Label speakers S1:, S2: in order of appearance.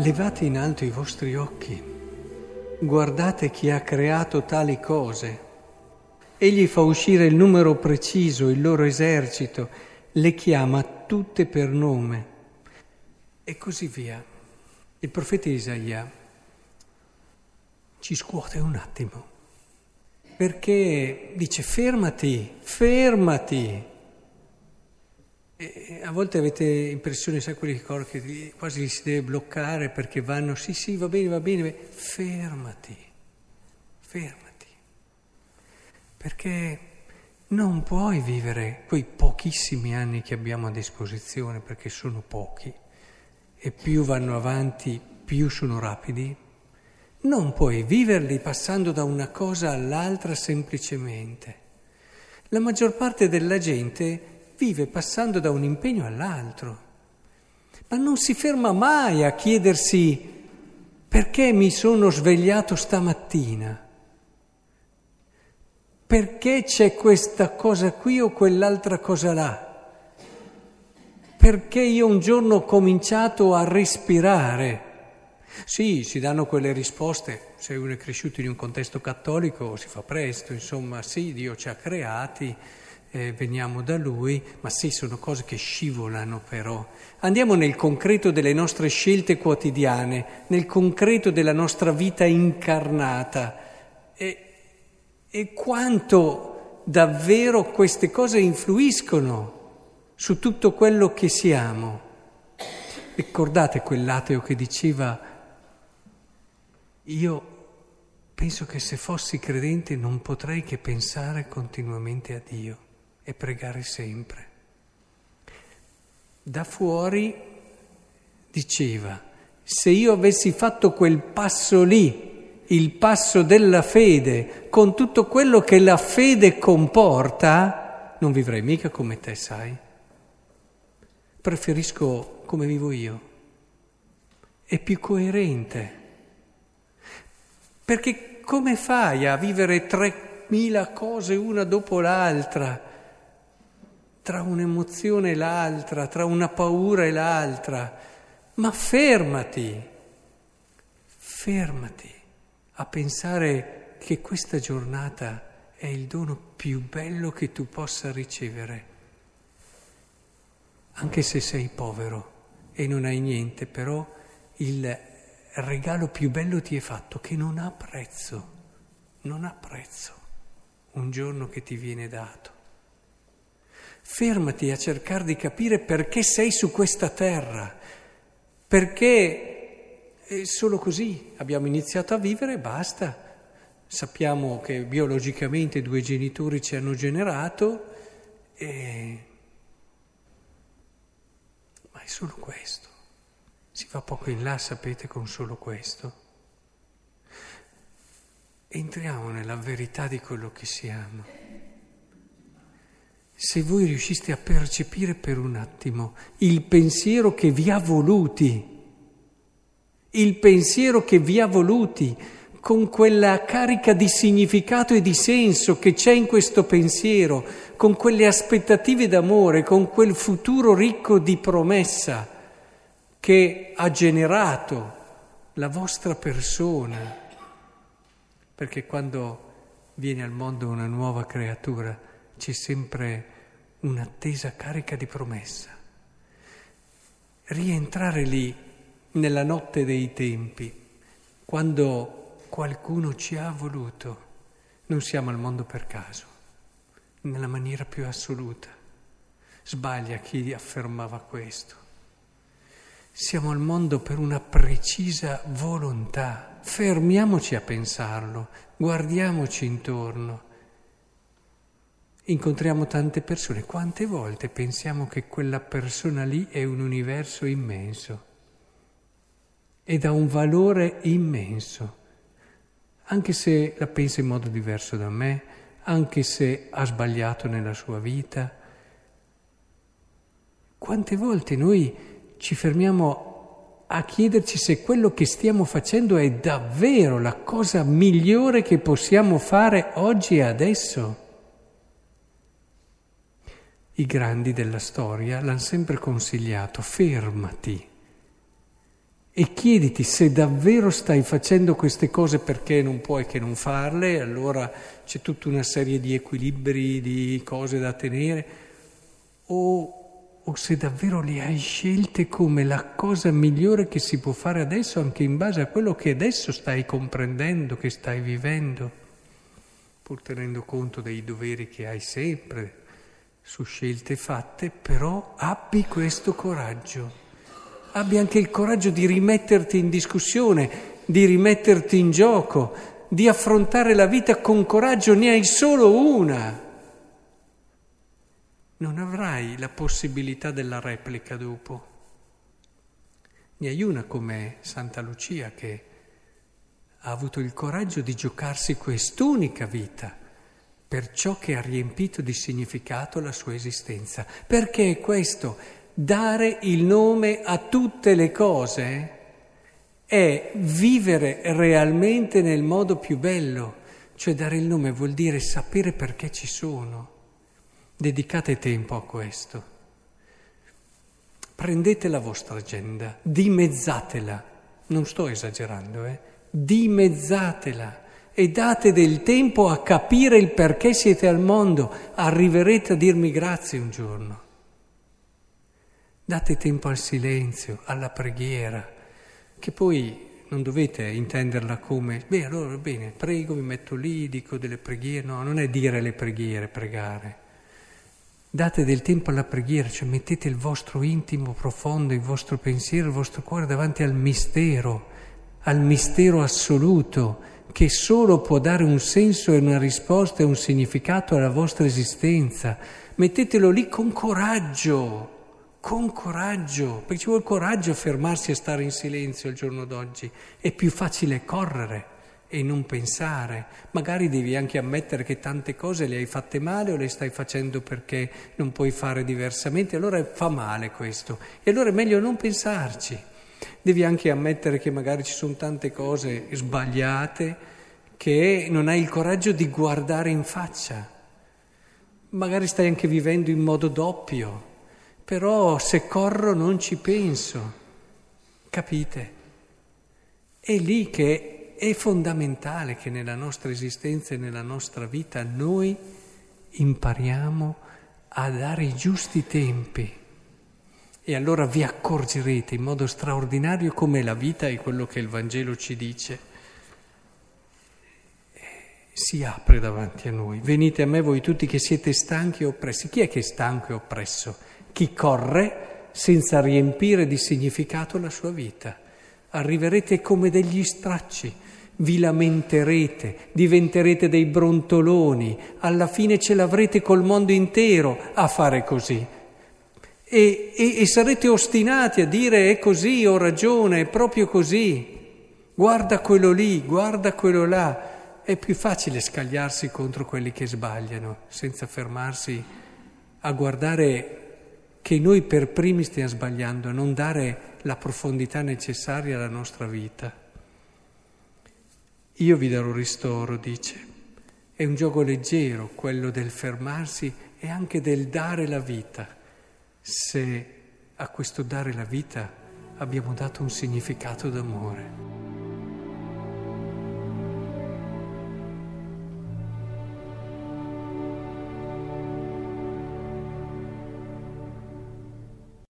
S1: Levate in alto i vostri occhi, guardate chi ha creato tali cose. Egli fa uscire il numero preciso, il loro esercito, le chiama tutte per nome e così via. Il profeta Isaia ci scuote un attimo, perché dice fermati, fermati. E a volte avete impressione, sai, quelli che quasi li si deve bloccare perché vanno, sì, sì, va bene, va bene, fermati, fermati. Perché non puoi vivere quei pochissimi anni che abbiamo a disposizione, perché sono pochi, e più vanno avanti, più sono rapidi. Non puoi viverli passando da una cosa all'altra semplicemente. La maggior parte della gente vive passando da un impegno all'altro, ma non si ferma mai a chiedersi perché mi sono svegliato stamattina, perché c'è questa cosa qui o quell'altra cosa là, perché io un giorno ho cominciato a respirare. Sì, si danno quelle risposte, se uno è cresciuto in un contesto cattolico si fa presto, insomma sì, Dio ci ha creati, eh, veniamo da Lui, ma sì, sono cose che scivolano però. Andiamo nel concreto delle nostre scelte quotidiane, nel concreto della nostra vita incarnata e, e quanto davvero queste cose influiscono su tutto quello che siamo. Ricordate quell'ateo che diceva, io penso che se fossi credente non potrei che pensare continuamente a Dio e pregare sempre. Da fuori diceva, se io avessi fatto quel passo lì, il passo della fede, con tutto quello che la fede comporta, non vivrei mica come te, sai. Preferisco come vivo io. È più coerente. Perché come fai a vivere tremila cose una dopo l'altra? Tra un'emozione e l'altra, tra una paura e l'altra, ma fermati, fermati a pensare che questa giornata è il dono più bello che tu possa ricevere, anche se sei povero e non hai niente, però il regalo più bello ti è fatto che non ha prezzo, non ha prezzo, un giorno che ti viene dato. Fermati a cercare di capire perché sei su questa terra, perché solo così abbiamo iniziato a vivere e basta. Sappiamo che biologicamente due genitori ci hanno generato, e... ma è solo questo. Si va poco in là, sapete, con solo questo. Entriamo nella verità di quello che siamo se voi riusciste a percepire per un attimo il pensiero che vi ha voluti, il pensiero che vi ha voluti, con quella carica di significato e di senso che c'è in questo pensiero, con quelle aspettative d'amore, con quel futuro ricco di promessa che ha generato la vostra persona. Perché quando viene al mondo una nuova creatura, c'è sempre un'attesa carica di promessa. Rientrare lì nella notte dei tempi, quando qualcuno ci ha voluto, non siamo al mondo per caso, nella maniera più assoluta. Sbaglia chi affermava questo. Siamo al mondo per una precisa volontà. Fermiamoci a pensarlo, guardiamoci intorno Incontriamo tante persone, quante volte pensiamo che quella persona lì è un universo immenso ed ha un valore immenso, anche se la pensa in modo diverso da me, anche se ha sbagliato nella sua vita. Quante volte noi ci fermiamo a chiederci se quello che stiamo facendo è davvero la cosa migliore che possiamo fare oggi e adesso? I grandi della storia l'hanno sempre consigliato, fermati e chiediti se davvero stai facendo queste cose perché non puoi che non farle, allora c'è tutta una serie di equilibri, di cose da tenere, o, o se davvero le hai scelte come la cosa migliore che si può fare adesso, anche in base a quello che adesso stai comprendendo, che stai vivendo, pur tenendo conto dei doveri che hai sempre su scelte fatte, però abbi questo coraggio abbi anche il coraggio di rimetterti in discussione, di rimetterti in gioco, di affrontare la vita con coraggio, ne hai solo una. Non avrai la possibilità della replica dopo. Ne hai una come Santa Lucia che ha avuto il coraggio di giocarsi quest'unica vita per ciò che ha riempito di significato la sua esistenza. Perché è questo? dare il nome a tutte le cose è vivere realmente nel modo più bello, cioè dare il nome vuol dire sapere perché ci sono. Dedicate tempo a questo. Prendete la vostra agenda, dimezzatela, non sto esagerando, eh? dimezzatela e date del tempo a capire il perché siete al mondo. Arriverete a dirmi grazie un giorno. Date tempo al silenzio, alla preghiera, che poi non dovete intenderla come, beh allora bene, prego, mi metto lì, dico delle preghiere, no, non è dire le preghiere, pregare. Date del tempo alla preghiera, cioè mettete il vostro intimo profondo, il vostro pensiero, il vostro cuore davanti al mistero, al mistero assoluto, che solo può dare un senso e una risposta e un significato alla vostra esistenza. Mettetelo lì con coraggio con coraggio, perché ci vuole coraggio fermarsi e stare in silenzio il giorno d'oggi. È più facile correre e non pensare. Magari devi anche ammettere che tante cose le hai fatte male o le stai facendo perché non puoi fare diversamente, allora fa male questo. E allora è meglio non pensarci. Devi anche ammettere che magari ci sono tante cose sbagliate che non hai il coraggio di guardare in faccia. Magari stai anche vivendo in modo doppio però se corro non ci penso, capite? È lì che è fondamentale che nella nostra esistenza e nella nostra vita noi impariamo a dare i giusti tempi. E allora vi accorgerete in modo straordinario come la vita è quello che il Vangelo ci dice. Si apre davanti a noi. Venite a me voi tutti che siete stanchi e oppressi. Chi è che è stanco e oppresso? chi corre senza riempire di significato la sua vita. Arriverete come degli stracci, vi lamenterete, diventerete dei brontoloni, alla fine ce l'avrete col mondo intero a fare così. E, e, e sarete ostinati a dire è così, ho ragione, è proprio così. Guarda quello lì, guarda quello là. È più facile scagliarsi contro quelli che sbagliano, senza fermarsi a guardare che noi per primi stiamo sbagliando, a non dare la profondità necessaria alla nostra vita. Io vi darò ristoro, dice. È un gioco leggero quello del fermarsi e anche del dare la vita, se a questo dare la vita abbiamo dato un significato d'amore.